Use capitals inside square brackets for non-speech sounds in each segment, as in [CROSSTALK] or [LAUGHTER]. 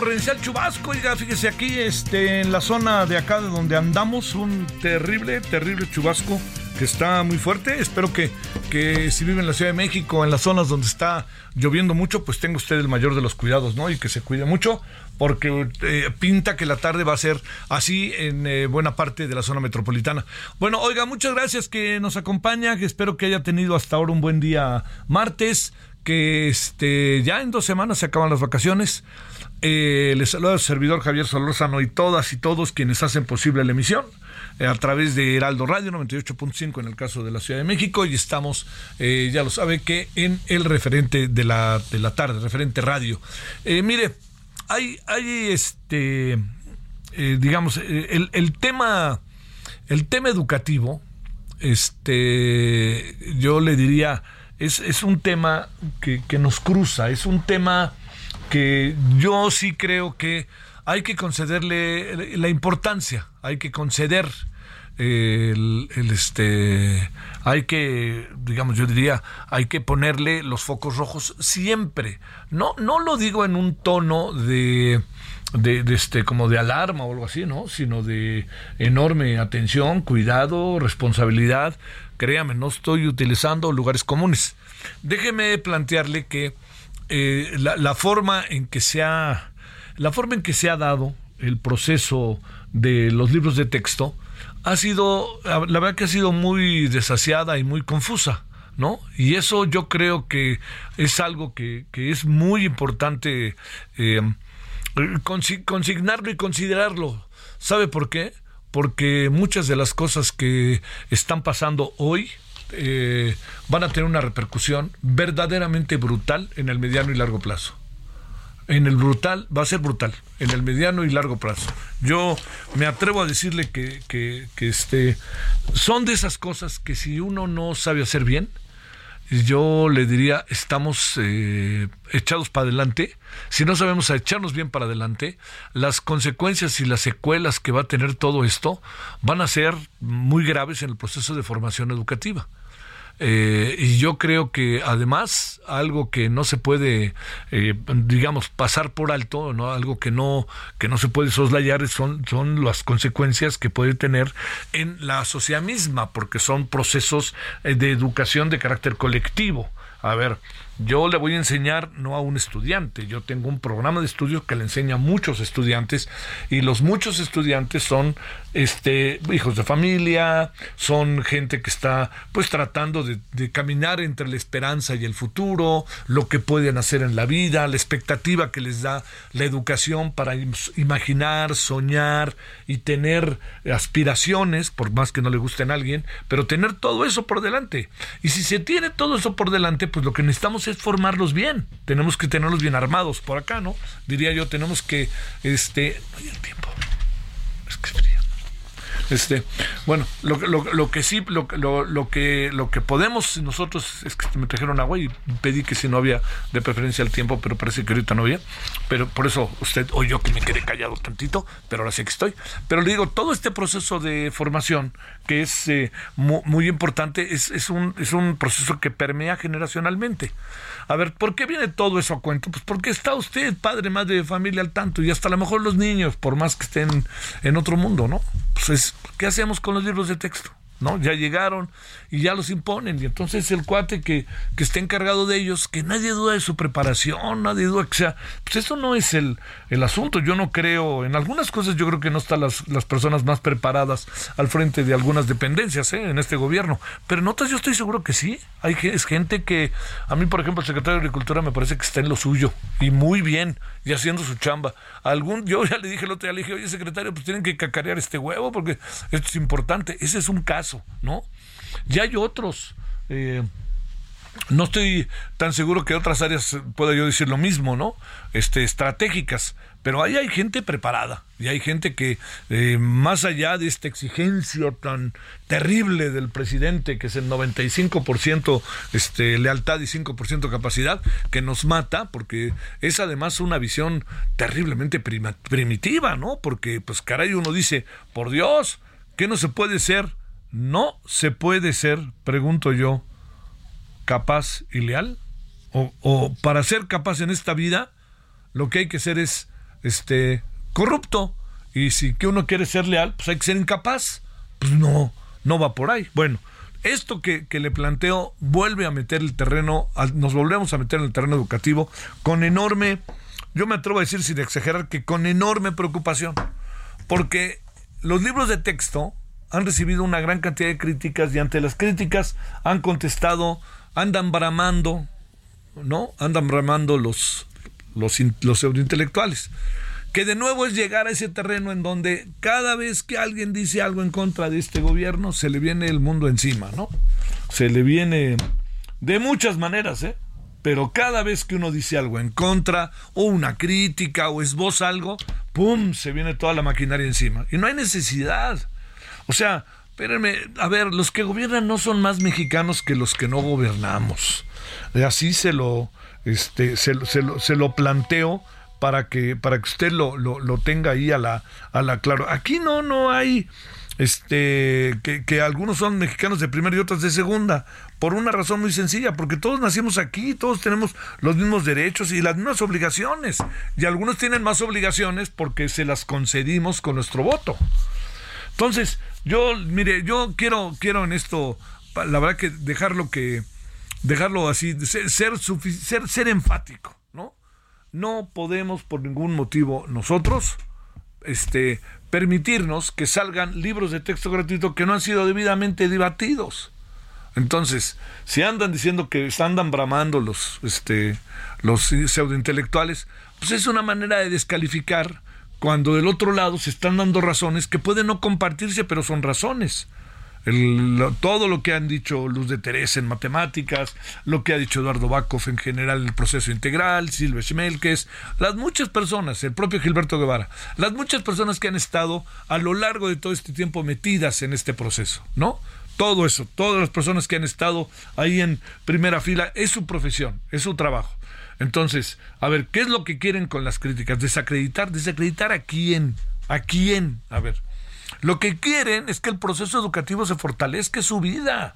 Torrencial chubasco, oiga, fíjese aquí, este, en la zona de acá de donde andamos, un terrible, terrible chubasco que está muy fuerte. Espero que, que si vive en la Ciudad de México, en las zonas donde está lloviendo mucho, pues tenga usted el mayor de los cuidados, ¿no? Y que se cuide mucho, porque eh, pinta que la tarde va a ser así en eh, buena parte de la zona metropolitana. Bueno, oiga, muchas gracias que nos acompaña, que espero que haya tenido hasta ahora un buen día martes que este ya en dos semanas se acaban las vacaciones. Eh, les saluda el servidor Javier Solórzano y todas y todos quienes hacen posible la emisión eh, a través de Heraldo Radio 98.5 en el caso de la Ciudad de México y estamos, eh, ya lo sabe, que en el referente de la, de la tarde, referente radio. Eh, mire, hay, hay este, digamos, el, el tema, el tema educativo, este, yo le diría, es, es un tema que, que nos cruza, es un tema que yo sí creo que hay que concederle la importancia, hay que conceder el, el, este hay que digamos yo diría hay que ponerle los focos rojos siempre no no lo digo en un tono de de, de, este como de alarma o algo así, ¿no? Sino de enorme atención, cuidado, responsabilidad. Créame, no estoy utilizando lugares comunes. Déjeme plantearle que eh, la, forma en que se ha la forma en que se ha dado el proceso de los libros de texto ha sido la verdad que ha sido muy desasiada y muy confusa. ¿no? Y eso yo creo que es algo que, que es muy importante eh, consignarlo y considerarlo. ¿Sabe por qué? Porque muchas de las cosas que están pasando hoy eh, van a tener una repercusión verdaderamente brutal en el mediano y largo plazo. En el brutal, va a ser brutal, en el mediano y largo plazo. Yo me atrevo a decirle que, que, que este, son de esas cosas que si uno no sabe hacer bien, yo le diría, estamos eh, echados para adelante. Si no sabemos echarnos bien para adelante, las consecuencias y las secuelas que va a tener todo esto van a ser muy graves en el proceso de formación educativa. Eh, y yo creo que además algo que no se puede, eh, digamos, pasar por alto, ¿no? algo que no, que no se puede soslayar son, son las consecuencias que puede tener en la sociedad misma, porque son procesos eh, de educación de carácter colectivo. A ver, yo le voy a enseñar no a un estudiante, yo tengo un programa de estudios que le enseña a muchos estudiantes y los muchos estudiantes son este hijos de familia, son gente que está pues tratando de, caminar entre la esperanza y el futuro, lo que pueden hacer en la vida, la expectativa que les da la educación para imaginar, soñar y tener aspiraciones, por más que no le gusten a alguien, pero tener todo eso por delante. Y si se tiene todo eso por delante, pues lo que necesitamos es formarlos bien. Tenemos que tenerlos bien armados por acá, ¿no? Diría yo, tenemos que, este, tiempo. Es que frío. Este, bueno, lo, lo, lo que sí, lo, lo, que lo que podemos nosotros es que me trajeron agua y pedí que si no había de preferencia el tiempo, pero parece que ahorita no había. Pero por eso usted oyó que me quedé callado tantito, pero ahora sí que estoy. Pero le digo, todo este proceso de formación que es eh, muy, importante es, es, un, es un proceso que permea generacionalmente. A ver, ¿por qué viene todo eso a cuento? Pues porque está usted, padre, madre de familia, al tanto, y hasta a lo mejor los niños, por más que estén en otro mundo, ¿no? Pues es, ¿qué hacemos con los libros de texto? ¿No? Ya llegaron y ya los imponen. Y entonces el cuate que, que esté encargado de ellos, que nadie duda de su preparación, nadie duda que sea. Pues eso no es el, el asunto. Yo no creo, en algunas cosas yo creo que no están las, las personas más preparadas al frente de algunas dependencias ¿eh? en este gobierno. Pero en otras yo estoy seguro que sí. Hay es gente que, a mí por ejemplo el secretario de Agricultura me parece que está en lo suyo y muy bien y haciendo su chamba. Algún, yo ya le dije el otro día, le dije, oye secretario, pues tienen que cacarear este huevo porque esto es importante. Ese es un caso, ¿no? Ya hay otros. Eh, no estoy tan seguro que otras áreas pueda yo decir lo mismo, ¿no? Este, estratégicas. Pero ahí hay gente preparada y hay gente que, eh, más allá de esta exigencia tan terrible del presidente, que es el 95% este, lealtad y 5% capacidad, que nos mata, porque es además una visión terriblemente primitiva, ¿no? Porque, pues caray, uno dice, por Dios, ¿qué no se puede ser? No se puede ser, pregunto yo, capaz y leal. O, para ser capaz en esta vida, lo que hay que ser es este, corrupto. Y si que uno quiere ser leal, pues hay que ser incapaz. Pues no, no va por ahí. Bueno, esto que, le planteo vuelve a meter el terreno, nos volvemos a meter en el terreno educativo con enorme, yo me atrevo a decir sin exagerar, que con enorme preocupación. Porque los libros de texto han recibido una gran cantidad de críticas y ante las críticas han contestado, andan bramando, ¿no? Andan bramando los, los, los pseudointelectuales. Que de nuevo es llegar a ese terreno en donde cada vez que alguien dice algo en contra de este gobierno, se le viene el mundo encima, ¿no? Se le viene de muchas maneras, ¿eh? Pero cada vez que uno dice algo en contra, o una crítica, o esboza algo, ¡pum! se viene toda la maquinaria encima. Y no hay necesidad. O sea, espérenme, a ver, los que gobiernan no son más mexicanos que los que no gobernamos. Así se lo, este, se, lo, se lo planteo para que, para que usted lo, lo, tenga ahí a la, a la claro. Aquí no, no hay este que, que, algunos son mexicanos de primera y otros de segunda, por una razón muy sencilla, porque todos nacimos aquí, todos tenemos los mismos derechos y las mismas obligaciones, y algunos tienen más obligaciones porque se las concedimos con nuestro voto. Entonces, yo, mire, yo quiero, quiero en esto, la verdad que dejarlo que, dejarlo así, ser, ser, ser, enfático, ¿no? No podemos por ningún motivo nosotros este, permitirnos que salgan libros de texto gratuito que no han sido debidamente debatidos. Entonces, si andan diciendo que andan bramando los, este, los pseudointelectuales, pues es una manera de descalificar cuando del otro lado se están dando razones que pueden no compartirse, pero son razones todo lo que han dicho Luz de Teresa en matemáticas, lo que ha dicho Eduardo Bacoff en general en el proceso integral, Silvia Schmelkes, las muchas personas, el propio Gilberto Guevara, las muchas personas que han estado a lo largo de todo este tiempo metidas en este proceso, ¿no? Todo eso, todas las personas que han estado ahí en primera fila, es su profesión, es su trabajo. Entonces, a ver, ¿qué es lo que quieren con las críticas? Desacreditar, desacreditar a quién, a quién, a ver. Lo que quieren es que el proceso educativo se fortalezca su vida.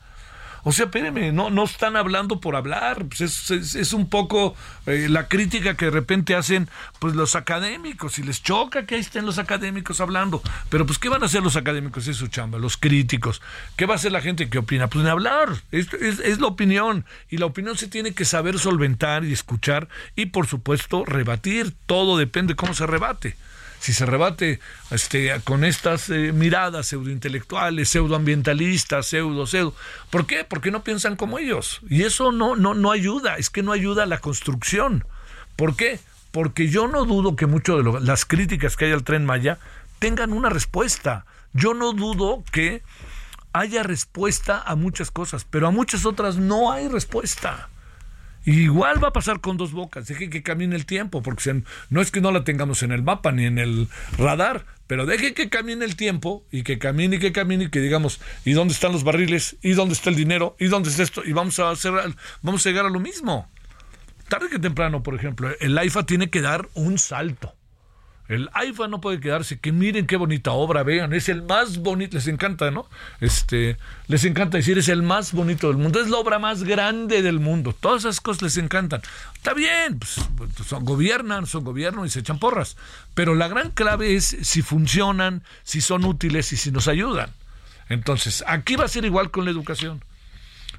O sea, espérenme, no, no están hablando por hablar. Pues es, es, un poco eh, la crítica que de repente hacen pues los académicos y les choca que ahí estén los académicos hablando. Pero pues, ¿qué van a hacer los académicos? Es su chamba, los críticos. ¿Qué va a hacer la gente que opina? Pues de hablar. Es, es, es la opinión. Y la opinión se tiene que saber solventar y escuchar y, por supuesto, rebatir. Todo depende de cómo se rebate si se rebate este, con estas eh, miradas pseudointelectuales, pseudoambientalistas, pseudo, pseudo. ¿Por qué? Porque no piensan como ellos. Y eso no, no, no ayuda, es que no ayuda a la construcción. ¿Por qué? Porque yo no dudo que muchas de las críticas que hay al tren Maya tengan una respuesta. Yo no dudo que haya respuesta a muchas cosas, pero a muchas otras no hay respuesta. Igual va a pasar con dos bocas, deje que camine el tiempo, porque no es que no la tengamos en el mapa ni en el radar, pero deje que camine el tiempo y que camine y que camine y que digamos, ¿y dónde están los barriles? ¿Y dónde está el dinero? ¿Y dónde está esto? Y vamos a hacer, vamos a llegar a lo mismo. Tarde que temprano, por ejemplo, el AIFA tiene que dar un salto. El AIFA no puede quedarse, que miren qué bonita obra, vean, es el más bonito, les encanta, ¿no? Este, les encanta decir, es el más bonito del mundo, es la obra más grande del mundo, todas esas cosas les encantan. Está bien, pues, son, gobiernan, son gobierno y se echan porras, pero la gran clave es si funcionan, si son útiles y si nos ayudan. Entonces, aquí va a ser igual con la educación.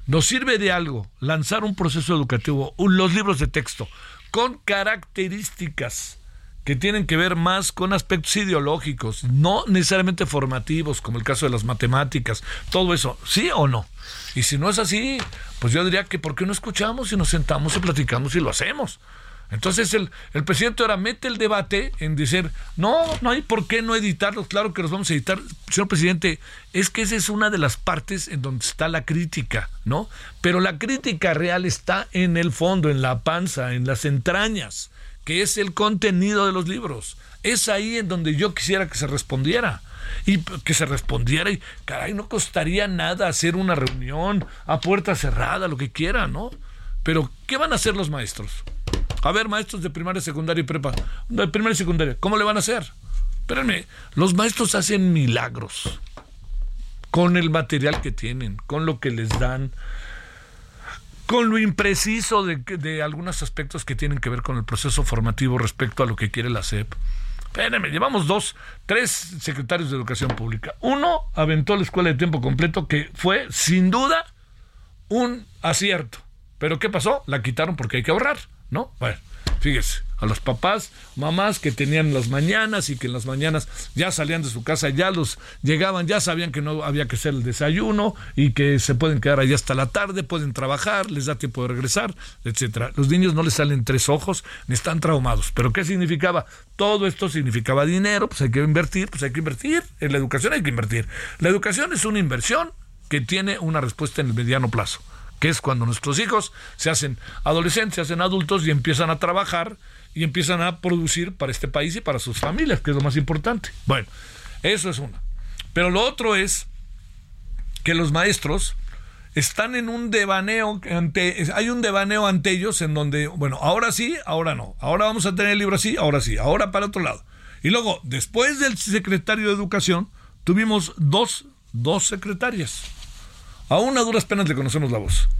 Nos sirve de algo lanzar un proceso educativo, los libros de texto, con características que tienen que ver más con aspectos ideológicos, no necesariamente formativos, como el caso de las matemáticas, todo eso, ¿sí o no? Y si no es así, pues yo diría que ¿por qué no escuchamos y nos sentamos y platicamos y lo hacemos? Entonces el, el, presidente ahora mete el debate en decir, no, no hay por qué no editarlos, claro que los vamos a editar. Señor presidente, es que esa es una de las partes en donde está la crítica, ¿no? Pero la crítica real está en el fondo, en la panza, en las entrañas que es el contenido de los libros. Es ahí en donde yo quisiera que se respondiera. Y que se respondiera y, caray, no costaría nada hacer una reunión a puerta cerrada, lo que quiera, ¿no? Pero, ¿qué van a hacer los maestros? A ver, maestros de primaria, secundaria y prepa. De primaria y secundaria, ¿cómo le van a hacer? Espérenme, los maestros hacen milagros con el material que tienen, con lo que les dan, con lo impreciso de, algunos aspectos que tienen que ver con el proceso formativo respecto a lo que quiere la SEP. Espérenme, llevamos dos, tres secretarios de educación pública. Uno aventó la escuela de tiempo completo, que fue sin duda un acierto. Pero ¿qué pasó? La quitaron porque hay que ahorrar, ¿no? Bueno, fíjese a los papás, mamás que tenían las mañanas y que en las mañanas ya salían de su casa, ya los llegaban, ya sabían que no había que hacer el desayuno y que se pueden quedar allá hasta la tarde, pueden trabajar, les da tiempo de regresar, etcétera. Los niños no les salen tres ojos, ni están traumados. Pero ¿qué significaba? Todo esto significaba dinero, pues hay que invertir, pues hay que invertir, en la educación hay que invertir. La educación es una inversión que tiene una respuesta en el mediano plazo que es cuando nuestros hijos se hacen adolescentes, se hacen adultos y empiezan a trabajar y empiezan a producir para este país y para sus familias, que es lo más importante. Bueno, eso es una. Pero lo otro es que los maestros están en un devaneo ante hay un devaneo ante ellos en donde bueno ahora sí ahora no. Ahora vamos a tener el libro así ahora sí ahora para otro lado. Y luego después del secretario de educación tuvimos dos dos secretarias. A una duras penas le conocemos la voz.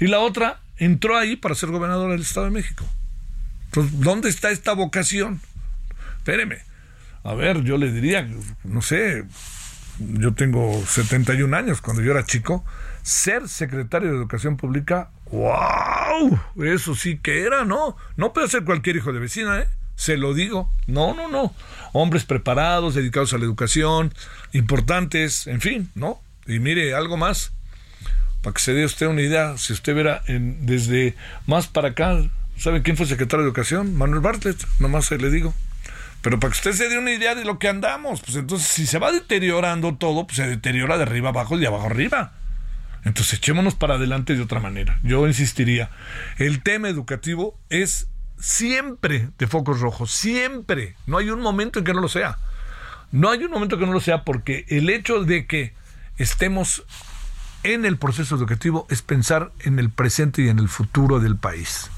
Y la otra entró ahí para ser gobernadora del Estado de México ¿dónde está esta vocación? Espéreme. A ver, yo le diría, no sé, yo tengo 71 años, cuando yo era chico, ser secretario de Educación Pública, ¡wow! Eso sí que era, ¿no? No puede ser cualquier hijo de vecina, ¿eh? Se lo digo. No, no, no. Hombres preparados, dedicados a la educación, importantes, en fin, ¿no? Y mire, algo más, para que se dé usted una idea, si usted verá en, desde más para acá, ¿Sabe quién fue secretario de Educación? Manuel Bartlett, nomás le digo. Pero para que usted se dé una idea de lo que andamos, pues entonces si se va deteriorando todo, pues se deteriora de arriba abajo y de abajo arriba. Entonces echémonos para adelante de otra manera. Yo insistiría, el tema educativo es siempre de focos rojos, siempre. No hay un momento en que no lo sea. No hay un momento que no lo sea porque el hecho de que estemos en el proceso educativo es pensar en el presente y en el futuro del país.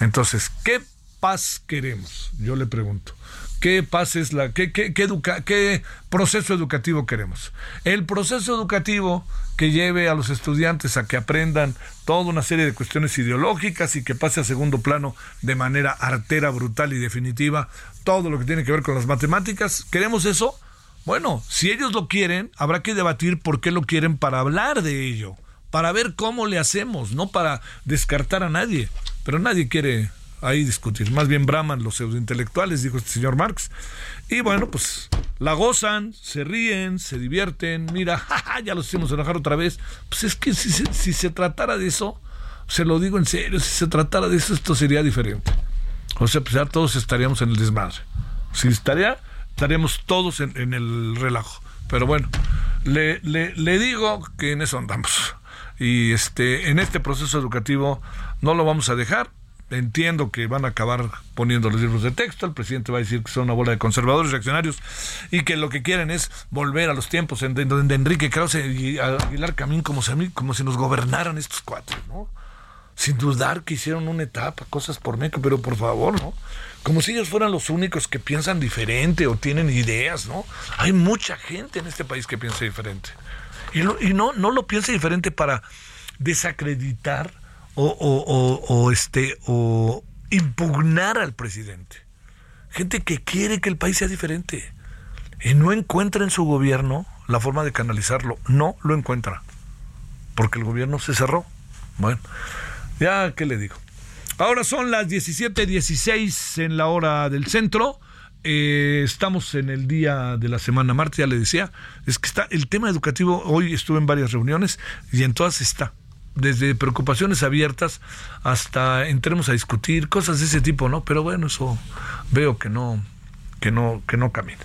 Entonces, ¿qué paz queremos? Yo le pregunto. qué pases la, qué, qué proceso educativo queremos. El proceso educativo que lleve a los estudiantes a que aprendan toda una serie de cuestiones ideológicas y que pase a segundo plano de manera artera, brutal y definitiva todo lo que tiene que ver con las matemáticas. ¿Queremos eso? Bueno, si ellos lo quieren, habrá que debatir por qué lo quieren para hablar de ello, para ver cómo le hacemos, no para descartar a nadie. Pero nadie quiere ahí discutir. Más bien braman los pseudointelectuales, dijo este señor Marx. Y bueno, pues la gozan, se ríen, se divierten. Mira, [LAUGHS] ya los hicimos enojar otra vez. Pues es que si, si se tratara de eso, se lo digo en serio, si se tratara de eso, esto sería diferente. O sea, pues ya todos estaríamos en el desmadre. Si estaría, estaríamos todos en, el relajo. Pero bueno, le, le, le digo que en eso andamos. Y este, en este proceso educativo no lo vamos a dejar entiendo que van a acabar poniendo los libros de texto, el presidente va a decir que son una bola de conservadores reaccionarios y que lo que quieren es volver a los tiempos en donde Enrique Krause y Aguilar Camín como si, como si nos gobernaran estos cuatro, ¿no? Sin dudar que hicieron una etapa, cosas por meco, pero por favor, ¿no? Como si ellos fueran los únicos que piensan diferente o tienen ideas, ¿no? Hay mucha gente en este país que piensa diferente. Y, y no, no lo piensa diferente para desacreditar o, este, o impugnar al presidente. Gente que quiere que el país sea diferente y no encuentra en su gobierno la forma de canalizarlo. No lo encuentra. Porque el gobierno se cerró. Bueno, ya, ¿qué le digo? Ahora son las 17:16 en la hora del centro. Eh, estamos en el día de la semana martes, ya le decía. Es que está el tema educativo. Hoy estuve en varias reuniones y en todas está desde preocupaciones abiertas hasta entremos a discutir cosas de ese tipo, ¿no? Pero bueno, eso veo que no que no que no camina.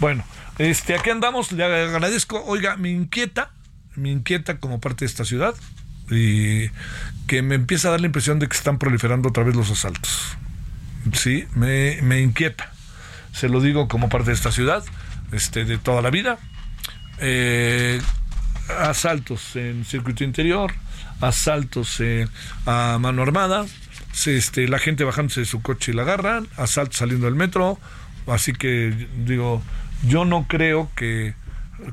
Bueno, este aquí andamos, le agradezco. Oiga, me inquieta, me inquieta como parte de esta ciudad y que me empieza a dar la impresión de que están proliferando otra vez los asaltos. Sí, me, me inquieta. Se lo digo como parte de esta ciudad, este de toda la vida. Eh, asaltos en circuito interior, asaltos eh, a mano armada, este, la gente bajándose de su coche y la agarran, asaltos saliendo del metro, así que digo, yo no creo que,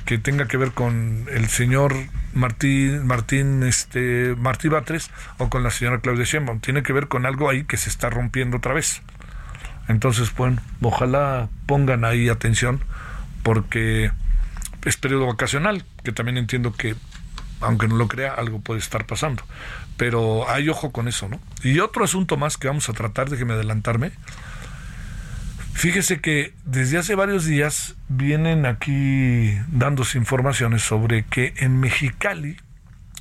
que tenga que ver con el señor Martín, Martín, este, Martí Batres o con la señora Claudia Sheinbaum, tiene que ver con algo ahí que se está rompiendo otra vez. Entonces, bueno, ojalá pongan ahí atención porque es periodo vacacional, que también entiendo que aunque no lo crea, algo puede estar pasando. Pero hay ojo con eso, ¿no? Y otro asunto más que vamos a tratar, déjeme adelantarme. Fíjese que desde hace varios días vienen aquí dándose informaciones sobre que en Mexicali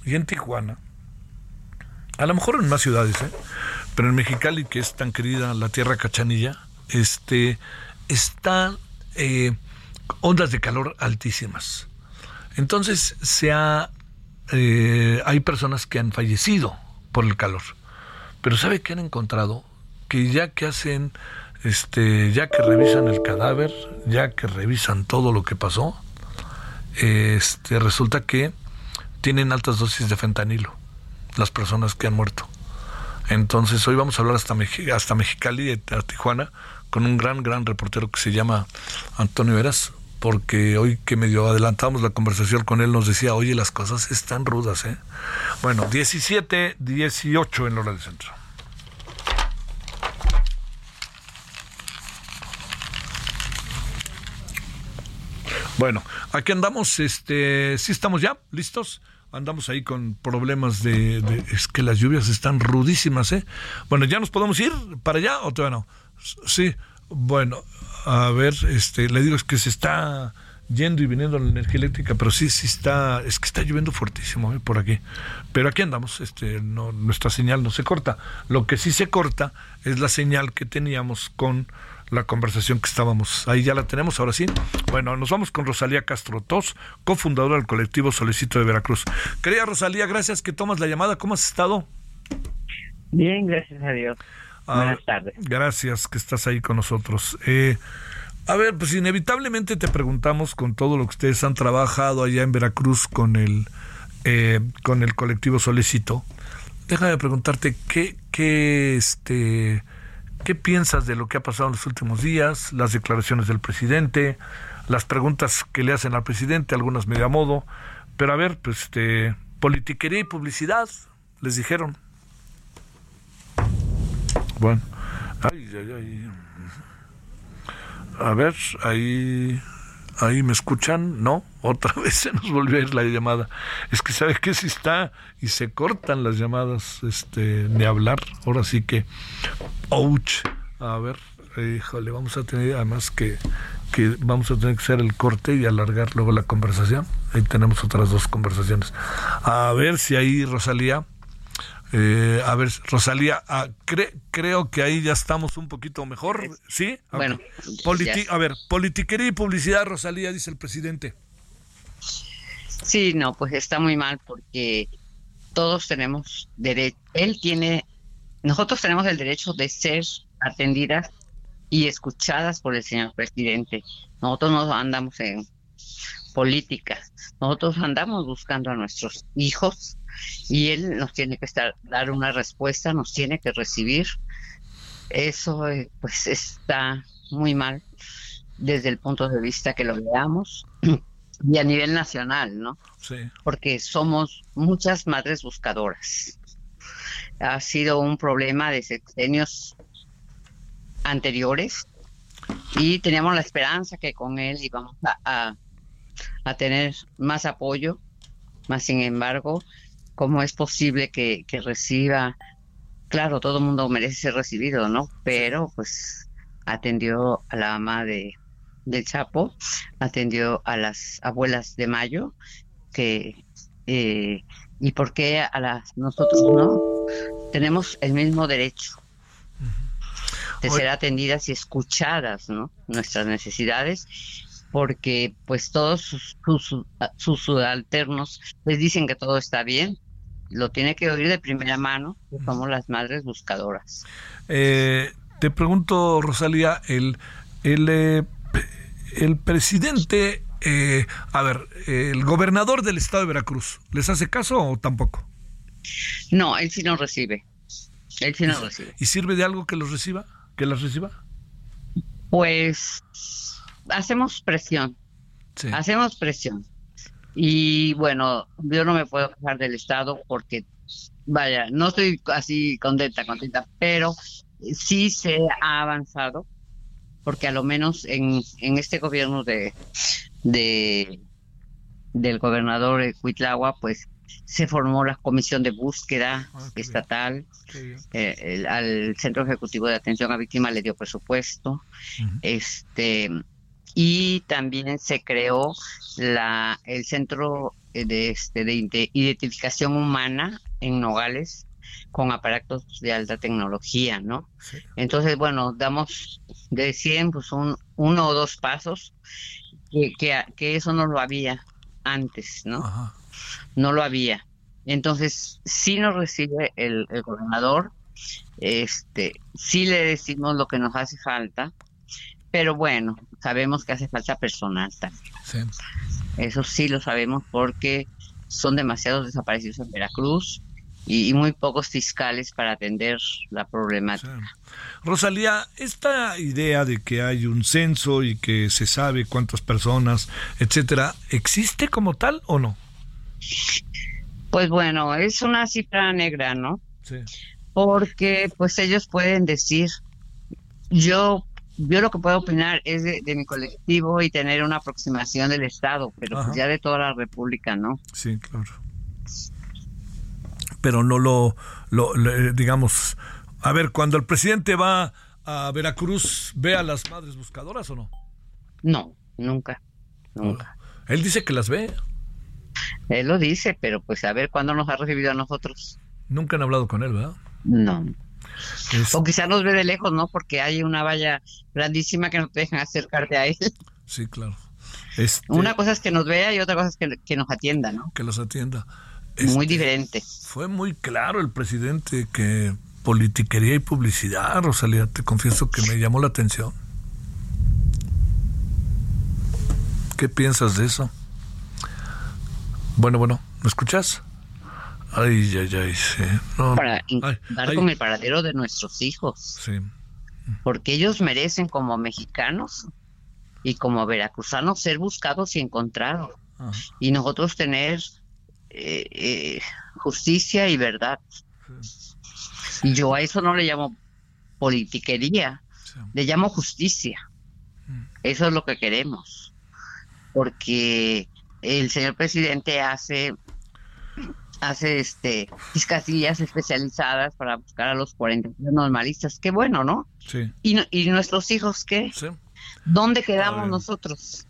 y en Tijuana, a lo mejor en más ciudades, ¿eh? pero en Mexicali, que es tan querida la tierra cachanilla, este, están eh, ondas de calor altísimas. Entonces se ha eh, hay personas que han fallecido por el calor. Pero ¿sabe qué han encontrado? Que ya que hacen, este, ya que revisan el cadáver, ya que revisan todo lo que pasó, este, resulta que tienen altas dosis de fentanilo las personas que han muerto. Entonces hoy vamos a hablar hasta, hasta Mexicali, a Tijuana, con un gran, gran reportero que se llama Antonio Veras, porque hoy que medio adelantamos la conversación con él nos decía, oye, las cosas están rudas, ¿eh? Bueno, 17, 18 en hora del centro. Bueno, aquí andamos, este, sí estamos ya, listos. Andamos ahí con problemas de, de, es que las lluvias están rudísimas, ¿eh? Bueno, ya nos podemos ir para allá o todavía no. Sí, bueno, a ver, este, le digo es que se está yendo y viniendo la energía eléctrica, pero sí, sí está, es que está lloviendo fuertísimo eh, por aquí. Pero aquí andamos, este, no, nuestra señal no se corta. Lo que sí se corta es la señal que teníamos con la conversación que estábamos. Ahí ya la tenemos, ahora sí. Bueno, nos vamos con Rosalía Castro Tos, cofundadora del colectivo Solicito de Veracruz. Querida Rosalía, gracias que tomas la llamada. ¿Cómo has estado? Bien, gracias a Dios. Ah, Buenas tardes. Gracias que estás ahí con nosotros. Eh, a ver, pues inevitablemente te preguntamos con todo lo que ustedes han trabajado allá en Veracruz con el, eh, con el colectivo Solicito. Déjame preguntarte qué, qué, este, ¿Qué piensas de lo que ha pasado en los últimos días, las declaraciones del presidente, las preguntas que le hacen al presidente, algunas medio a modo? Pero a ver, pues este, politiquería y publicidad, les dijeron. Bueno. A ver, ahí, ahí me escuchan, ¿no? [LAUGHS] Otra vez se nos volvió a ir la llamada. Es que sabe que si está y se cortan las llamadas, este, ni hablar. Ahora sí que, ouch. A ver, híjole, vamos a tener además que, que vamos a tener que hacer el corte y alargar luego la conversación. Ahí tenemos otras dos conversaciones. A ver si ahí Rosalía eh, a ver, Rosalía, ah, creo que ahí ya estamos un poquito mejor, ¿sí? Bueno, a ver, politiquería y publicidad, Rosalía, dice el presidente. Sí, no, pues está muy mal porque todos tenemos derecho, él tiene, nosotros tenemos el derecho de ser atendidas y escuchadas por el señor presidente. Nosotros no andamos en política, nosotros andamos buscando a nuestros hijos y él nos tiene que estar, dar una respuesta, nos tiene que recibir. Eso eh, pues está muy mal desde el punto de vista que lo veamos [CLEARS THROAT] y a nivel nacional, ¿no? Sí. Porque somos muchas madres buscadoras. Ha sido un problema de sexenios anteriores y teníamos la esperanza que con él íbamos a, a tener más apoyo, más sin embargo cómo es posible que, reciba, claro, todo el mundo merece ser recibido, ¿no? Pero pues atendió a la ama de del Chapo, atendió a las abuelas de Mayo, que eh, y por qué a las nosotros no tenemos el mismo derecho de ser atendidas y escuchadas, ¿no? Nuestras necesidades porque pues todos sus, sus, sus, subalternos les dicen que todo está bien, lo tiene que oír de primera mano, somos las madres buscadoras. Eh, te pregunto, Rosalía, el, el, eh, el presidente, eh, a ver, el gobernador del estado de Veracruz, ¿les hace caso o tampoco? No, él sí no recibe. Él sí no recibe. ¿Y sirve de algo que los reciba? ¿Que las reciba? Pues hacemos presión. Hacemos presión. Y bueno, yo no me puedo quejar del Estado porque, vaya, no estoy así contenta, contenta, pero sí se ha avanzado, porque a lo menos en, en este gobierno de, de del gobernador Cuitlagua, pues se formó la comisión de búsqueda ah, estatal, eh, al Centro Ejecutivo de Atención a Víctimas le dio presupuesto, este y también se creó la, el Centro de, este, de Identificación Humana en Nogales con aparatos de alta tecnología, ¿no? Entonces, bueno, damos de 100, pues un, uno o dos pasos, que, que, eso no lo había antes, ¿no? No lo había. Entonces, sí nos recibe el, el gobernador, este, sí le decimos lo que nos hace falta, pero bueno, sabemos que hace falta personal también. Eso sí lo sabemos porque son demasiados desaparecidos en Veracruz y, muy pocos fiscales para atender la problemática. Rosalía, esta idea de que hay un censo y que se sabe cuántas personas, etcétera, ¿existe como tal o no? Pues bueno, es una cifra negra, ¿no? Sí. Porque pues ellos pueden decir, yo yo lo que puedo opinar es de, mi colectivo y tener una aproximación del Estado, pero pues ya de toda la República, ¿no? Sí, claro. Pero no lo, lo, digamos, a ver, cuando el presidente va a Veracruz, ¿ve a las madres buscadoras o no? No, nunca, nunca. Él dice que las ve. Él lo dice, pero pues a ver cuándo nos ha recibido a nosotros. Nunca han hablado con él, ¿verdad? No. O quizá nos ve de lejos, ¿no? Porque hay una valla grandísima que no te dejan acercarte a él. Sí, claro. Este, una cosa es que nos vea y otra cosa es que, nos atienda, ¿no? Que los atienda. muy este, diferente. Fue muy claro el presidente que politiquería y publicidad, Rosalía, te confieso que me llamó la atención. ¿Qué piensas de eso? Bueno, bueno, ¿me escuchas? Ay, ay, ay, sí. Para dar con el paradero de nuestros hijos. Sí. porque ellos merecen como mexicanos y como veracruzanos ser buscados y encontrados. Y nosotros tener eh, eh, justicia y verdad. Y yo a eso no le llamo politiquería, le llamo justicia. Mm. Eso es lo que queremos. Porque el señor presidente hace hace este fiscalías especializadas para buscar a los 40 normalistas. Qué bueno, ¿no? Sí. ¿Y, y nuestros hijos qué? Sí. ¿Dónde quedamos nosotros?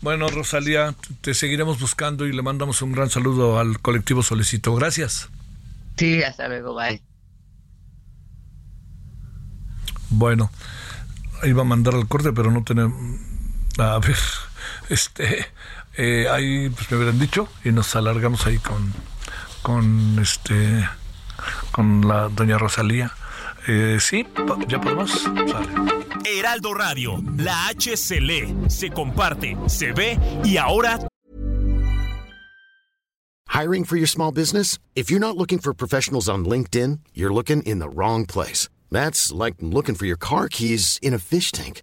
Bueno, Rosalía, te seguiremos buscando y le mandamos un gran saludo al colectivo Solicito. Gracias. Sí, hasta luego, bye. Bueno, iba a mandar al corte, pero no tenemos... A ver, [LAUGHS] este, eh, ahí pues me hubieran dicho y nos alargamos ahí con, con este, con la doña Rosalía. Eh, sí, ya podemos. Heraldo Radio, la H se lee, se comparte, se ve y ahora. Hiring for your small business? If you're not looking for professionals on LinkedIn, you're looking in the wrong place. That's like looking for your car keys in a fish tank.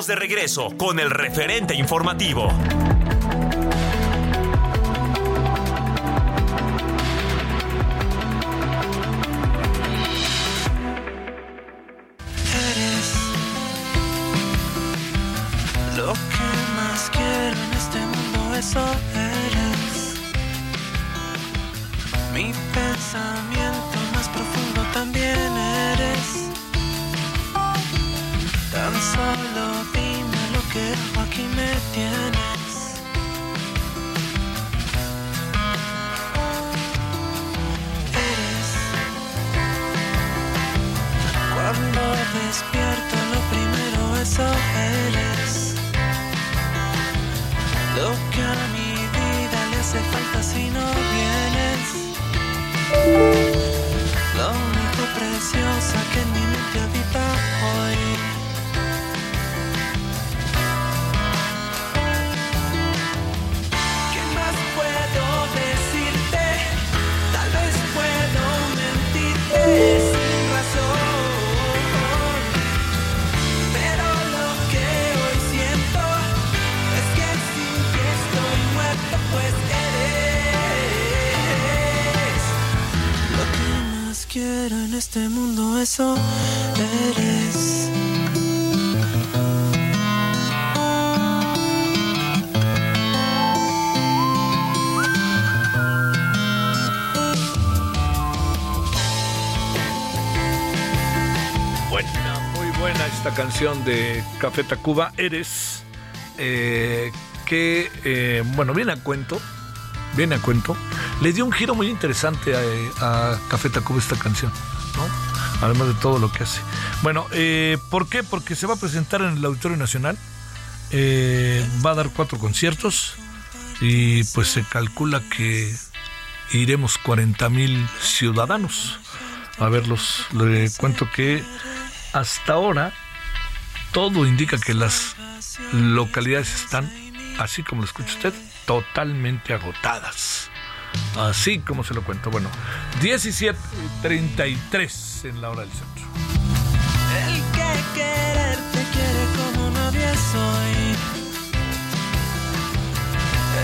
Estamos de regreso con el referente informativo. En este mundo, eso eres. Mi pensamiento despierto, lo primero eso eres. Lo que a mi vida le hace falta si no vienes. Lo único preciosa que en mi mente habita quiero en este mundo, eso eres. Buena, muy buena esta canción de Café Tacuba, Eres, eh, que, eh, bueno, viene a cuento, viene a cuento. Le dio un giro muy interesante a, a Café Tacuba esta canción, ¿no? Además de todo lo que hace. Bueno, eh, ¿por qué? Porque se va a presentar en el Auditorio Nacional, eh, va a dar cuatro conciertos y pues se calcula que iremos 40 mil ciudadanos a verlos. Le cuento que hasta ahora todo indica que las localidades están, así como lo escucha usted, totalmente agotadas. Así como se lo cuento. Bueno, 17.33 en la hora del centro. El que quererte quiere como nadie soy.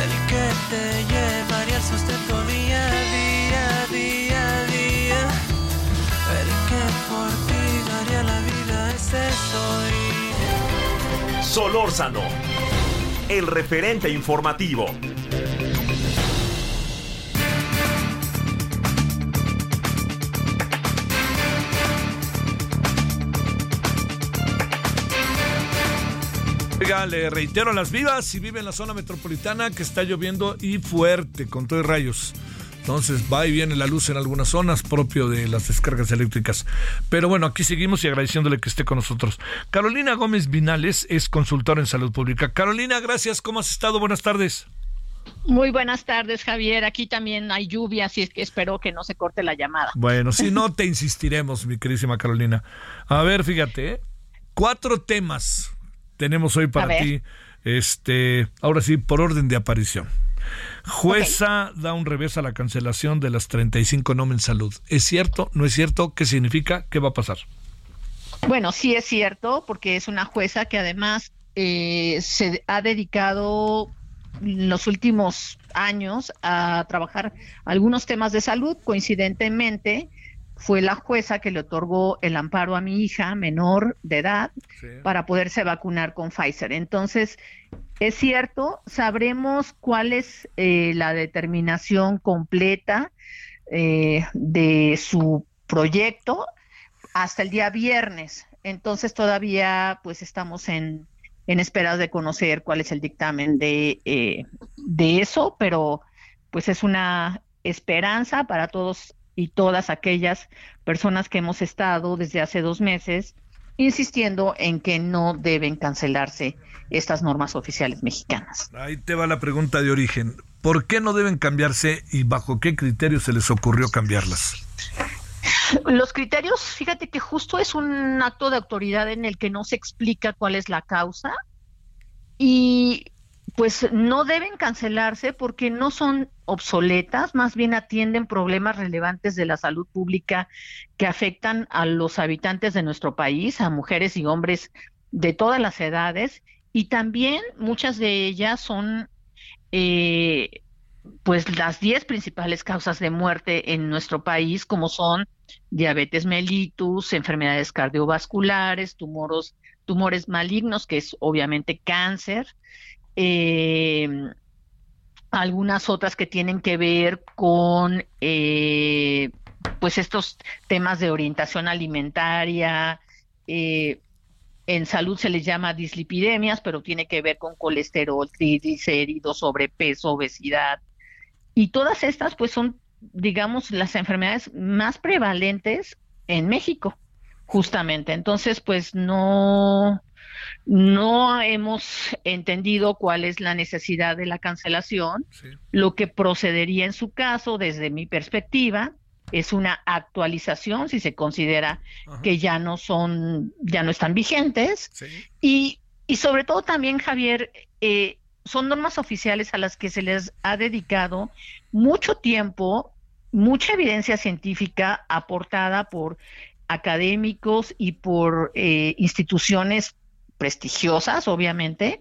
El que te llevaría el sustento día a día, día a día. El que por ti daría la vida, ese soy. Solórzano, el referente informativo. Le reitero a las vivas, si vive en la zona metropolitana, que está lloviendo y fuerte, con todo y rayos. Entonces va y viene la luz en algunas zonas propio de las descargas eléctricas. Pero bueno, aquí seguimos y agradeciéndole que esté con nosotros. Carolina Gómez Vinales es consultora en salud pública. Carolina, gracias. ¿Cómo has estado? Buenas tardes. Muy buenas tardes, Javier. Aquí también hay lluvia, así es que espero que no se corte la llamada. Bueno, si no [LAUGHS] te insistiremos, mi queridísima Carolina. A ver, fíjate, ¿eh? cuatro temas tenemos hoy para ti. Este, ahora sí, por orden de aparición. Jueza da un revés a la cancelación de las 35 Nomen Salud. ¿Es cierto? ¿No es cierto? ¿Qué significa? ¿Qué va a pasar? Bueno, sí es cierto, porque es una jueza que además eh, se ha dedicado en los últimos años a trabajar algunos temas de salud. Coincidentemente, fue la jueza que le otorgó el amparo a mi hija menor de edad para poderse vacunar con Pfizer. Entonces, es cierto, sabremos cuál es eh, la determinación completa eh, de su proyecto hasta el día viernes. Entonces, todavía pues estamos en, en espera de conocer cuál es el dictamen de, eh, de eso, pero pues es una esperanza para todos y todas aquellas personas que hemos estado desde hace dos meses insistiendo en que no deben cancelarse estas normas oficiales mexicanas. Ahí te va la pregunta de origen. ¿Por qué no deben cambiarse y bajo qué criterios se les ocurrió cambiarlas? Los criterios, fíjate que justo es un acto de autoridad en el que no se explica cuál es la causa y pues no deben cancelarse porque no son obsoletas, más bien atienden problemas relevantes de la salud pública que afectan a los habitantes de nuestro país, a mujeres y hombres de todas las edades, y también muchas de ellas son eh, pues las 10 principales causas de muerte en nuestro país, como son diabetes mellitus, enfermedades cardiovasculares, tumores, tumores malignos, que es obviamente cáncer, eh, algunas otras que tienen que ver con eh, pues estos temas de orientación alimentaria, eh, en salud se les llama dislipidemias, pero tiene que ver con colesterol, triglicéridos, sobrepeso, obesidad. Y todas estas, pues, son, digamos, las enfermedades más prevalentes en México, justamente. Entonces, pues, no, no hemos entendido cuál es la necesidad de la cancelación. Lo que procedería en su caso, desde mi perspectiva, es una actualización si se considera que ya no son, ya no están vigentes. Y, y sobre todo también, Javier, eh, son normas oficiales a las que se les ha dedicado mucho tiempo, mucha evidencia científica aportada por académicos y por eh, instituciones prestigiosas, obviamente,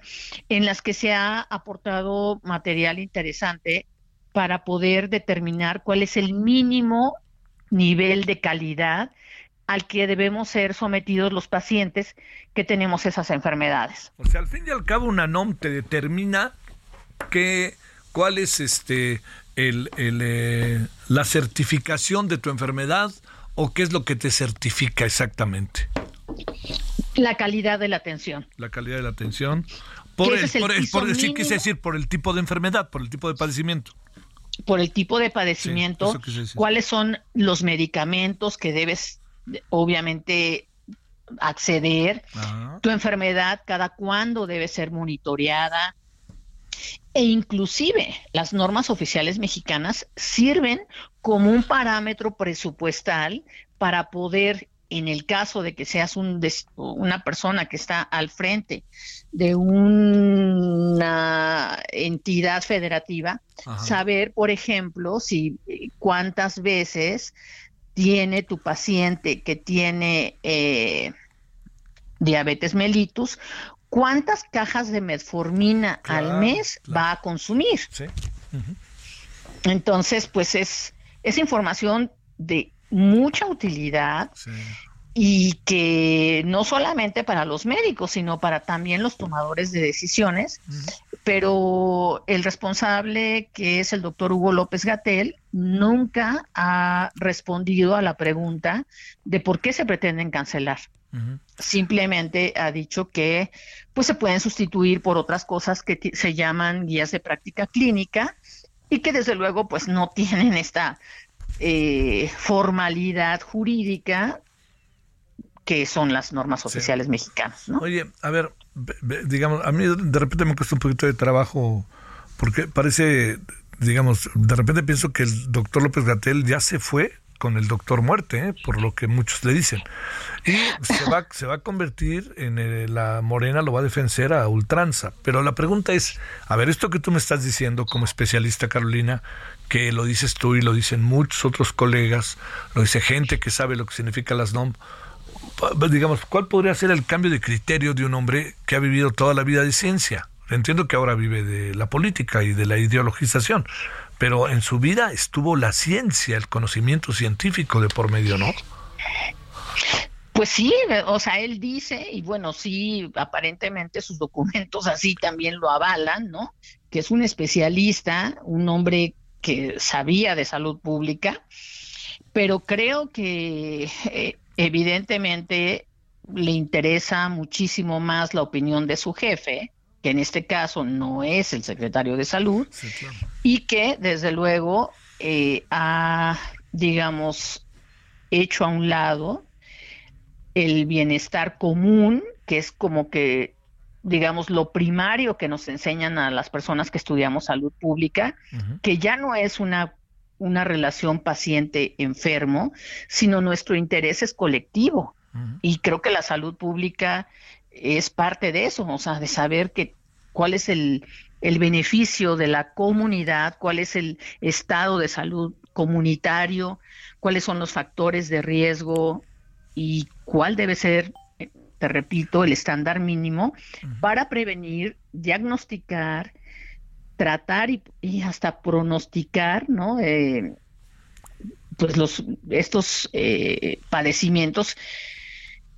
en las que se ha aportado material interesante para poder determinar cuál es el mínimo nivel de calidad al que debemos ser sometidos los pacientes que tenemos esas enfermedades. O sea, al fin y al cabo una NOM te determina que, cuál es este el, eh, la certificación de tu enfermedad o qué es lo que te certifica exactamente. La calidad de la atención. La calidad de la atención. Por, el, por, decir, quise decir, por el tipo de enfermedad, por el tipo de padecimiento. Por el tipo de padecimiento, cuáles son los medicamentos que debes, obviamente, acceder, tu enfermedad, cada cuándo debe ser monitoreada, e inclusive las normas oficiales mexicanas sirven como un parámetro presupuestal para poder en el caso de que seas un una persona que está al frente de una entidad federativa, saber, por ejemplo, si cuántas veces tiene tu paciente que tiene eh, diabetes mellitus, cuántas cajas de metformina al mes va a consumir. Entonces, pues es, es información de mucha utilidad y que no solamente para los médicos, sino para también los tomadores de decisiones, pero el responsable, que es el doctor Hugo López Gatel, nunca ha respondido a la pregunta de por qué se pretenden cancelar. Simplemente ha dicho que pues se pueden sustituir por otras cosas que se llaman guías de práctica clínica y que desde luego pues no [LAUGHS] tienen esta eh, formalidad jurídica que son las normas oficiales mexicanas. Oye, a ver, digamos, a mí de repente me cuesta un poquito de trabajo porque parece, digamos, de repente pienso que el doctor López Gatel ya se fue con el doctor muerte, ¿eh? por lo que muchos le dicen. Y se va, [LAUGHS] se va a convertir en eh, la Morena, lo va a defender a ultranza. Pero la pregunta es, a ver, esto que tú me estás diciendo como especialista, Carolina, que lo dices tú y lo dicen muchos otros colegas, lo dice gente que sabe lo que significa las NOM, digamos, ¿cuál podría ser el cambio de criterio de un hombre que ha vivido toda la vida de ciencia? Entiendo que ahora vive de la política y de la ideologización, pero en su vida estuvo la ciencia, el conocimiento científico de por medio, ¿no? Pues sí, o sea, él dice, y bueno, sí, aparentemente sus documentos así también lo avalan, ¿no? Que es un especialista, un hombre que sabía de salud pública, pero creo que eh, evidentemente le interesa muchísimo más la opinión de su jefe, que en este caso no es el secretario de salud, y que desde luego eh, ha, digamos, hecho a un lado el bienestar común, que es como que, digamos, lo primario que nos enseñan a las personas que estudiamos salud pública, que ya no es una, una relación paciente-enfermo, sino nuestro interés es colectivo. Y creo que la salud pública es parte de eso, o sea, de saber que cuál es el, el beneficio de la comunidad, cuál es el estado de salud comunitario, cuáles son los factores de riesgo y cuál debe ser, te repito, el estándar mínimo para prevenir, diagnosticar, tratar y, hasta pronosticar, ¿no? Eh, pues los estos eh, padecimientos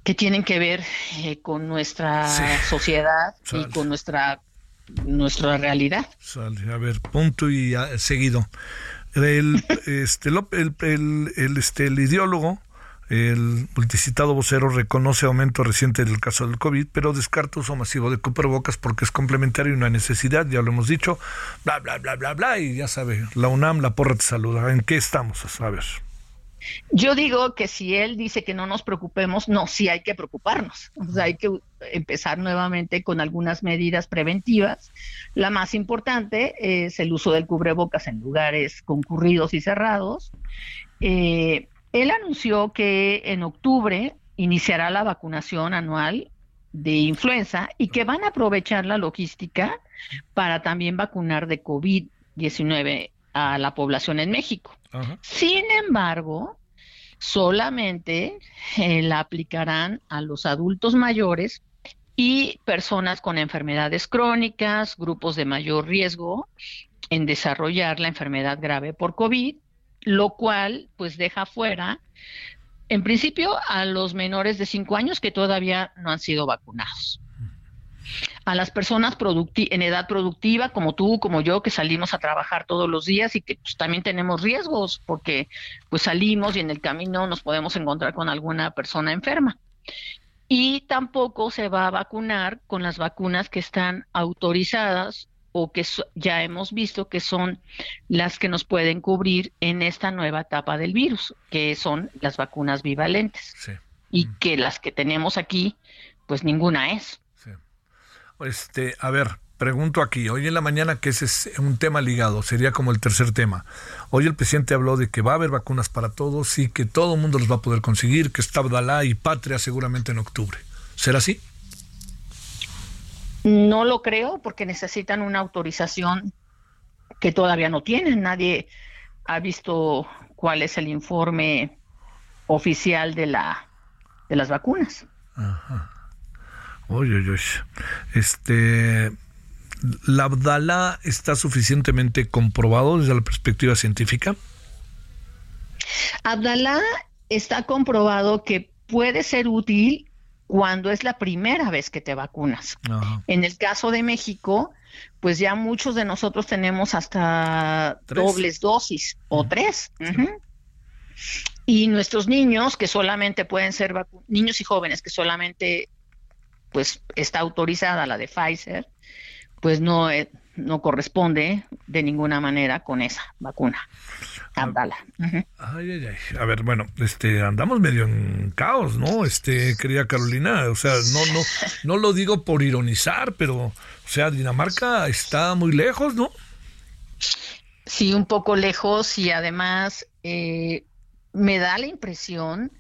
que tienen que ver eh, con nuestra sociedad y con nuestra nuestra realidad. A ver, punto y seguido. El, este, el, el, este, el ideólogo, el multicitado vocero reconoce aumento reciente del caso del COVID, pero descarta uso masivo de cubrebocas porque es complementario y una necesidad, ya lo hemos dicho, bla, bla, bla, bla, bla, y ya sabe, la UNAM, la porra te saluda. ¿En qué estamos? A ver. Yo digo que si él dice que no nos preocupemos, no, sí hay que preocuparnos. O sea, hay que empezar nuevamente con algunas medidas preventivas. La más importante es el uso del cubrebocas en lugares concurridos y cerrados. Eh, él anunció que en octubre iniciará la vacunación anual de influenza y que van a aprovechar la logística para también vacunar de COVID-19 a la población en México. Sin embargo, solamente eh, la aplicarán a los adultos mayores y personas con enfermedades crónicas, grupos de mayor riesgo en desarrollar la enfermedad grave por COVID, lo cual pues deja fuera, en principio, a los menores de 5 años que todavía no han sido vacunados a las personas en edad productiva, como tú, como yo, que salimos a trabajar todos los días y que pues, también tenemos riesgos porque pues salimos y en el camino nos podemos encontrar con alguna persona enferma. Y tampoco se va a vacunar con las vacunas que están autorizadas o que ya hemos visto que son las que nos pueden cubrir en esta nueva etapa del virus, que son las vacunas bivalentes. Y que las que tenemos aquí, pues ninguna es. Este, a ver, pregunto aquí, hoy en la mañana que ese es un tema ligado, sería como el tercer tema. Hoy el presidente habló de que va a haber vacunas para todos y que todo el mundo los va a poder conseguir, que está Abdalá y Patria seguramente en octubre. ¿Será así? No lo creo porque necesitan una autorización que todavía no tienen. Nadie ha visto cuál es el informe oficial de la de las vacunas. Ajá. Oye, oye, Este, ¿la Abdala está suficientemente comprobado desde la perspectiva científica? Abdala está comprobado que puede ser útil cuando es la primera vez que te vacunas. En el caso de México, pues ya muchos de nosotros tenemos hasta dobles dosis o tres. Y nuestros niños que solamente pueden ser niños y jóvenes que solamente pues está autorizada la de Pfizer, pues no, eh, no corresponde de ninguna manera con esa vacuna. Abdala. Ay, ay, ay. A ver, bueno, este, andamos medio en caos, ¿no? Este, querida Carolina, o sea, no, no, no lo digo por ironizar, pero, o sea, Dinamarca está muy lejos, ¿no? Sí, un poco lejos y además eh, me da la impresión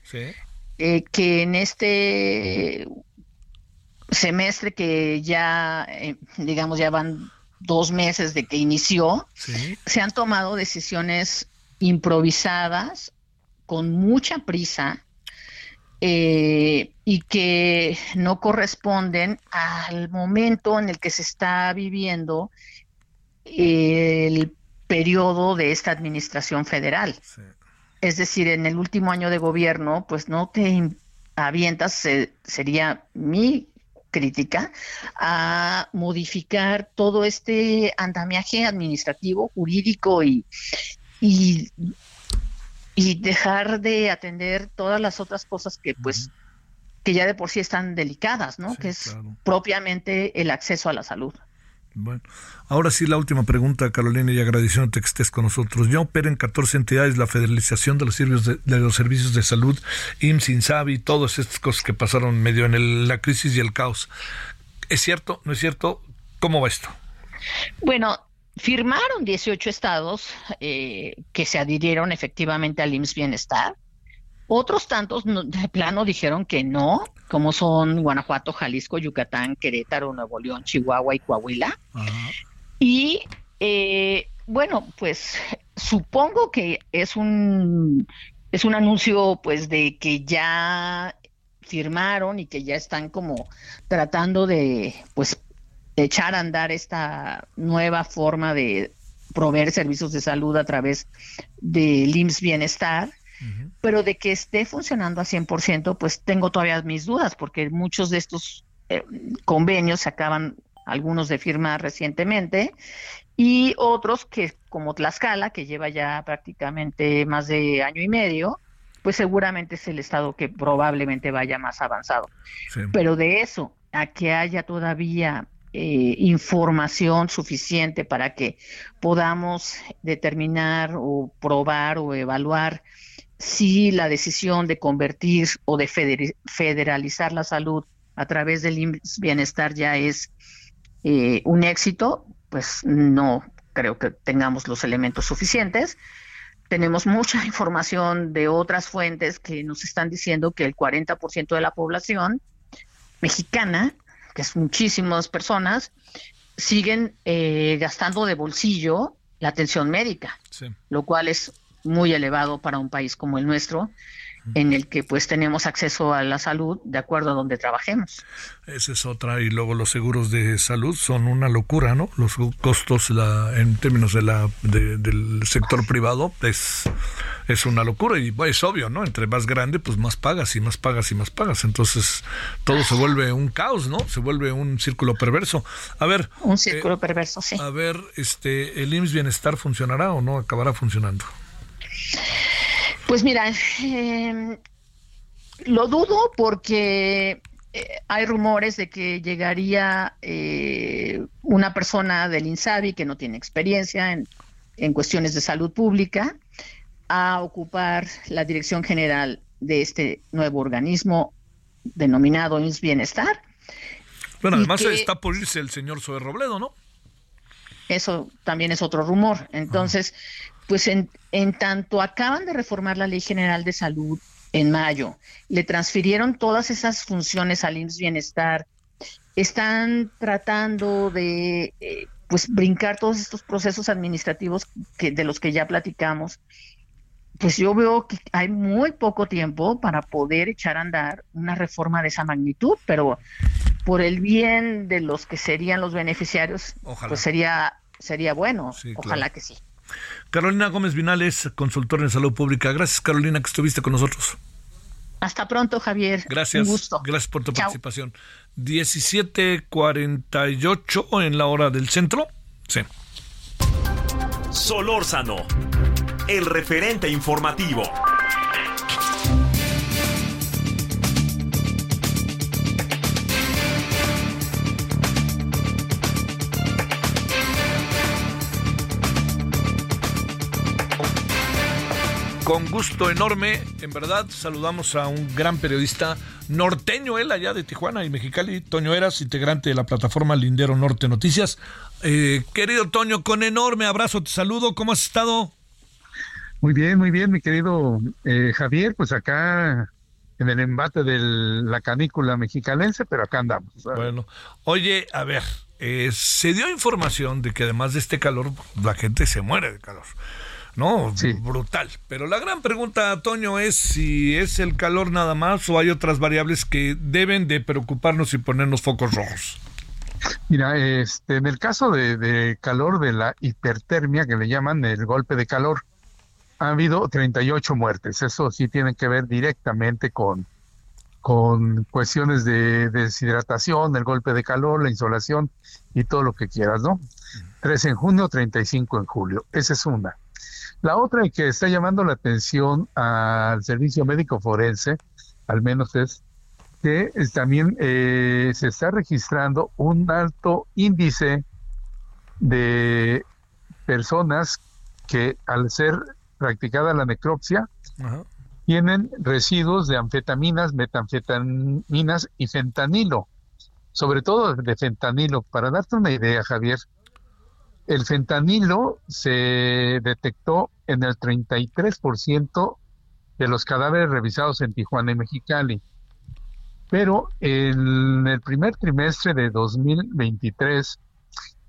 eh, que en este semestre que ya, eh, digamos, ya van dos meses de que inició, se han tomado decisiones improvisadas, con mucha prisa, eh, y que no corresponden al momento en el que se está viviendo el periodo de esta administración federal. Es decir, en el último año de gobierno, pues no te avientas, sería mi crítica a modificar todo este andamiaje administrativo, jurídico y, y, dejar de atender todas las otras cosas que pues que ya de por sí están delicadas, ¿no? que es propiamente el acceso a la salud. Bueno, ahora sí la última pregunta, Carolina, y agradeciéndote que estés con nosotros. Ya opera en 14 entidades la federalización de los servicios de, los servicios de salud, IMSS, INSABI, todas estas cosas que pasaron medio en la crisis y el caos. ¿Es cierto? ¿No es cierto? ¿Cómo va esto? Bueno, firmaron 18 estados eh, que se adhirieron efectivamente al IMSS Bienestar. Otros tantos de plano dijeron que no, como son Guanajuato, Jalisco, Yucatán, Querétaro, Nuevo León, Chihuahua y Coahuila. Y eh, bueno, pues supongo que es un es un anuncio pues de que ya firmaron y que ya están como tratando de pues echar a andar esta nueva forma de proveer servicios de salud a través del IMSS Bienestar pero de que esté funcionando a 100%, pues tengo todavía mis dudas, porque muchos de estos eh, convenios se acaban algunos de firmar recientemente y otros que como Tlaxcala, que lleva ya prácticamente más de año y medio, pues seguramente es el estado que probablemente vaya más avanzado. Pero de eso a que haya todavía eh, información suficiente para que podamos determinar o probar o evaluar si la decisión de convertir o de federalizar la salud a través del bienestar ya es eh, un éxito, pues no creo que tengamos los elementos suficientes. Tenemos mucha [LAUGHS] información de otras fuentes que nos están diciendo que el 40% de la población mexicana, que es muchísimas personas, siguen eh, gastando de bolsillo la atención médica, lo cual es muy elevado para un país como el nuestro, en el que pues tenemos acceso a la salud de acuerdo a donde trabajemos. Esa es otra y luego los seguros de salud son una locura, ¿no? Los costos la, en términos de la del sector privado es es una locura y es obvio, ¿no? Entre más grande pues más pagas y más pagas y más pagas, entonces todo se vuelve un caos, ¿no? Se vuelve un círculo perverso. A ver, un círculo eh, perverso, sí. A ver, este el IMSS Bienestar funcionará o no acabará funcionando. Pues mira, em, lo dudo porque eh, hay rumores de que llegaría eh, una persona del INSABI que no tiene experiencia en, cuestiones de salud pública a ocupar la dirección general de este nuevo organismo denominado INS Bienestar. Bueno, además está por irse el señor Zoe Robledo, ¿no? Eso también es otro rumor. Entonces, pues en, en tanto acaban de reformar la Ley General de Salud en mayo, le transfirieron todas esas funciones al IMSS Bienestar, están tratando de eh, pues brincar todos estos procesos administrativos que, de los que ya platicamos, pues yo veo que hay muy poco tiempo para poder echar a andar una reforma de esa magnitud, pero por el bien de los que serían los beneficiarios, pues sería sería bueno, ojalá que sí. Carolina Gómez Vinales, consultor en salud pública. Gracias, Carolina, que estuviste con nosotros. Hasta pronto, Javier. Gracias. Un gusto. Gracias por tu participación. 17:48 en la hora del centro. Sí. Solórzano, el referente informativo. Con gusto enorme, en verdad, saludamos a un gran periodista norteño, él allá de Tijuana y Mexicali, Toño Eras, integrante de la plataforma Lindero Norte Noticias. Eh, querido Toño, con enorme abrazo te saludo, ¿cómo has estado? Muy bien, muy bien, mi querido eh, Javier, pues acá en el embate de la canícula mexicalense, pero acá andamos. Bueno, oye, a ver, eh, se dio información de que además de este calor, la gente se muere de calor. ¿No? Brutal. Pero la gran pregunta, Toño, es si es el calor nada más o hay otras variables que deben de preocuparnos y ponernos focos rojos. Mira, este, en el caso de, calor de la hipertermia, que le llaman el golpe de calor, ha habido 38 muertes. Eso sí tiene que ver directamente con, con cuestiones de, de deshidratación, el golpe de calor, la insolación y todo lo que quieras, ¿no? 3 en junio, 35 en julio. Esa es una. La otra que está llamando la atención al servicio médico forense, al menos es que también eh, se está registrando un alto índice de personas que al ser practicada la necropsia tienen residuos de anfetaminas, metanfetaminas y fentanilo, sobre todo de fentanilo. Para darte una idea, Javier, el fentanilo se detectó en el 33% de los cadáveres revisados en Tijuana y Mexicali. Pero en el primer trimestre de 2023,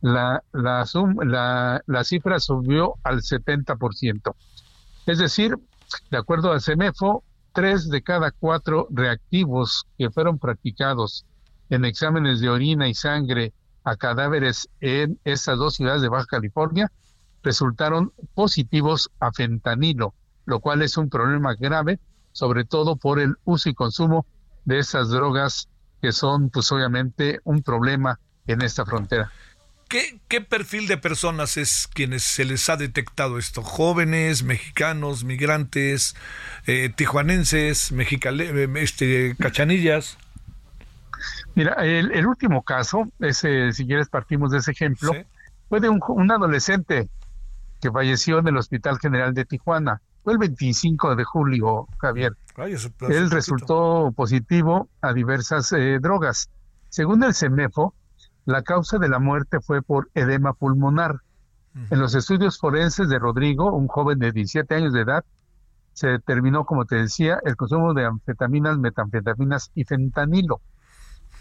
la, la, la, cifra subió al 70%. Es decir, de acuerdo a CEMEFO, tres de cada cuatro reactivos que fueron practicados en exámenes de orina y sangre a cadáveres en estas dos ciudades de Baja California resultaron positivos a fentanilo, lo cual es un problema grave, sobre todo por el uso y consumo de esas drogas que son, pues obviamente, un problema en esta frontera. ¿Qué, ¿Qué, perfil de personas es quienes se les ha detectado esto? ¿Jóvenes, mexicanos, migrantes, eh, tijuanenses, mexicale, eh, este, cachanillas? Mira, el, último caso, ese, si quieres partimos de ese ejemplo, fue de un, adolescente que falleció en el Hospital General de Tijuana. Fue el 25 de julio, Javier. Él resultó positivo a diversas eh, drogas. Según el CEMEFO, la causa de la muerte fue por edema pulmonar. En los estudios forenses de Rodrigo, un joven de 17 años de edad, se determinó, como te decía, el consumo de anfetaminas, metanfetaminas y fentanilo.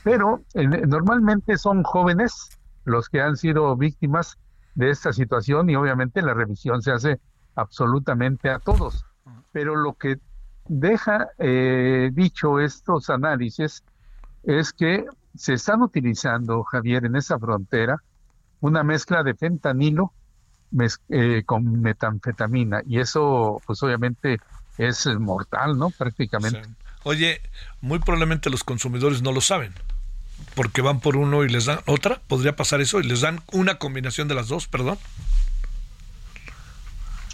Pero normalmente son jóvenes los que han sido víctimas de esta situación y obviamente la revisión se hace absolutamente a todos. Pero lo que deja eh, dicho estos análisis es que se están utilizando, Javier, en esa frontera una mezcla de fentanilo eh, con metanfetamina y eso pues obviamente es mortal, ¿no? Prácticamente. Oye, muy probablemente los consumidores no lo saben porque van por uno y les dan otra, podría pasar eso y les dan una combinación de las dos, perdón.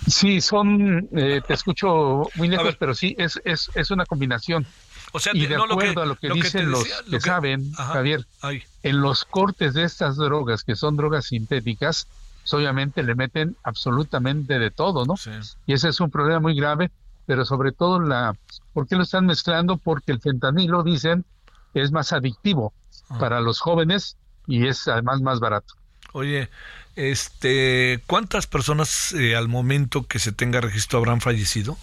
Sí, son, eh, te escucho muy lejos, pero sí, es, es, es una combinación. O sea, y de acuerdo a lo que dicen los que, saben, Javier, en los cortes de estas drogas, que son drogas sintéticas, obviamente le meten absolutamente de todo, ¿no? Y ese es un problema muy grave, pero sobre todo la... ¿Por qué lo están mezclando? Porque el fentanilo, dicen, es más adictivo para los jóvenes y es además más barato. Oye, este, ¿cuántas personas eh, al momento que se tenga registro habrán fallecido?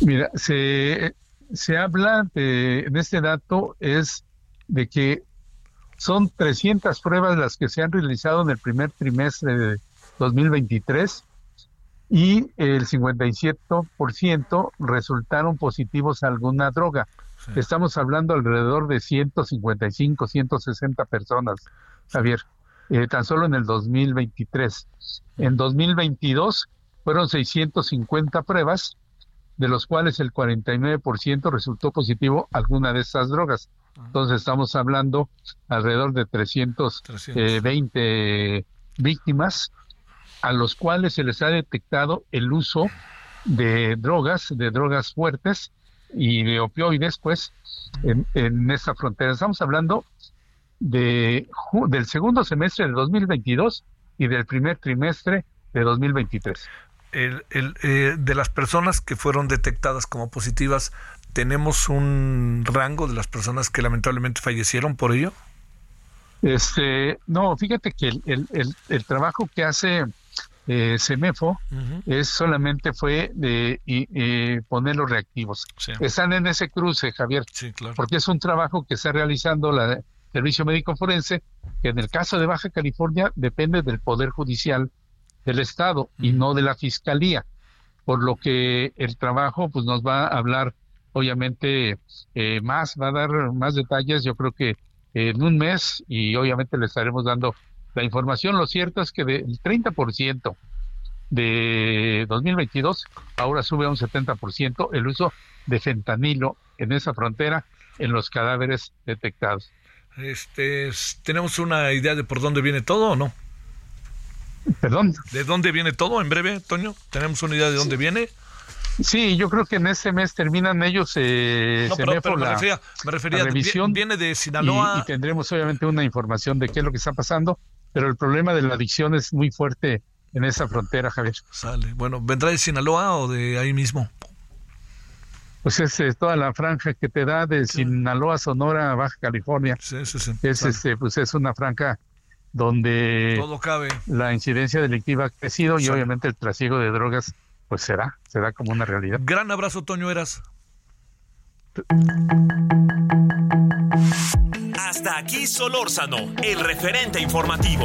Mira, se, se habla de, este dato es de que son 300 pruebas las que se han realizado en el primer trimestre de 2023 y el 57% resultaron positivos a alguna droga. Estamos hablando alrededor de 155, 160 personas, Javier, eh, tan solo en el 2023. En 2022 fueron 650 pruebas, de los cuales el 49% resultó positivo a alguna de estas drogas. Entonces estamos hablando alrededor de 320 eh, víctimas a los cuales se les ha detectado el uso de drogas, de drogas fuertes, y de opioides, pues, en, en esta frontera. Estamos hablando de, del segundo semestre de 2022 y del primer trimestre de 2023. el, eh, de las personas que fueron detectadas como positivas, ¿tenemos un rango de las personas que lamentablemente fallecieron por ello? Este, no, fíjate que el, el, el, trabajo que hace eh, Semefo es solamente fue de poner los reactivos. Están en ese cruce, Javier, porque es un trabajo que está realizando la Servicio Médico Forense, que en el caso de Baja California depende del Poder Judicial del Estado y no de la Fiscalía, por lo que el trabajo pues nos va a hablar obviamente eh, más, va a dar más detalles, yo creo que en un mes y obviamente le estaremos dando la información. Lo cierto es que del 30% de 2022 ahora sube a un 70% el uso de fentanilo en esa frontera en los cadáveres detectados. Este, ¿Tenemos una idea de por dónde viene todo o no? Perdón. ¿De dónde viene todo en breve, Toño? ¿Tenemos una idea de dónde viene? Sí, yo creo que en este mes terminan ellos. Eh, no, pero, me refería, me refería revisión. Viene de Sinaloa. Y, tendremos obviamente una información de qué es lo que está pasando, pero el problema de la adicción es muy fuerte en esa frontera, Javier. Sale. Bueno, ¿vendrá de Sinaloa o de ahí mismo? Pues es, eh, toda la franja que te da de Sinaloa, Sonora, Baja California. Sí, sí, sí. Es, este, pues es una franja donde Todo cabe. la incidencia delictiva ha crecido y obviamente el trasiego de drogas pues será, será como una realidad. Gran abrazo, Toño Eras. Hasta aquí Solórzano, el referente informativo.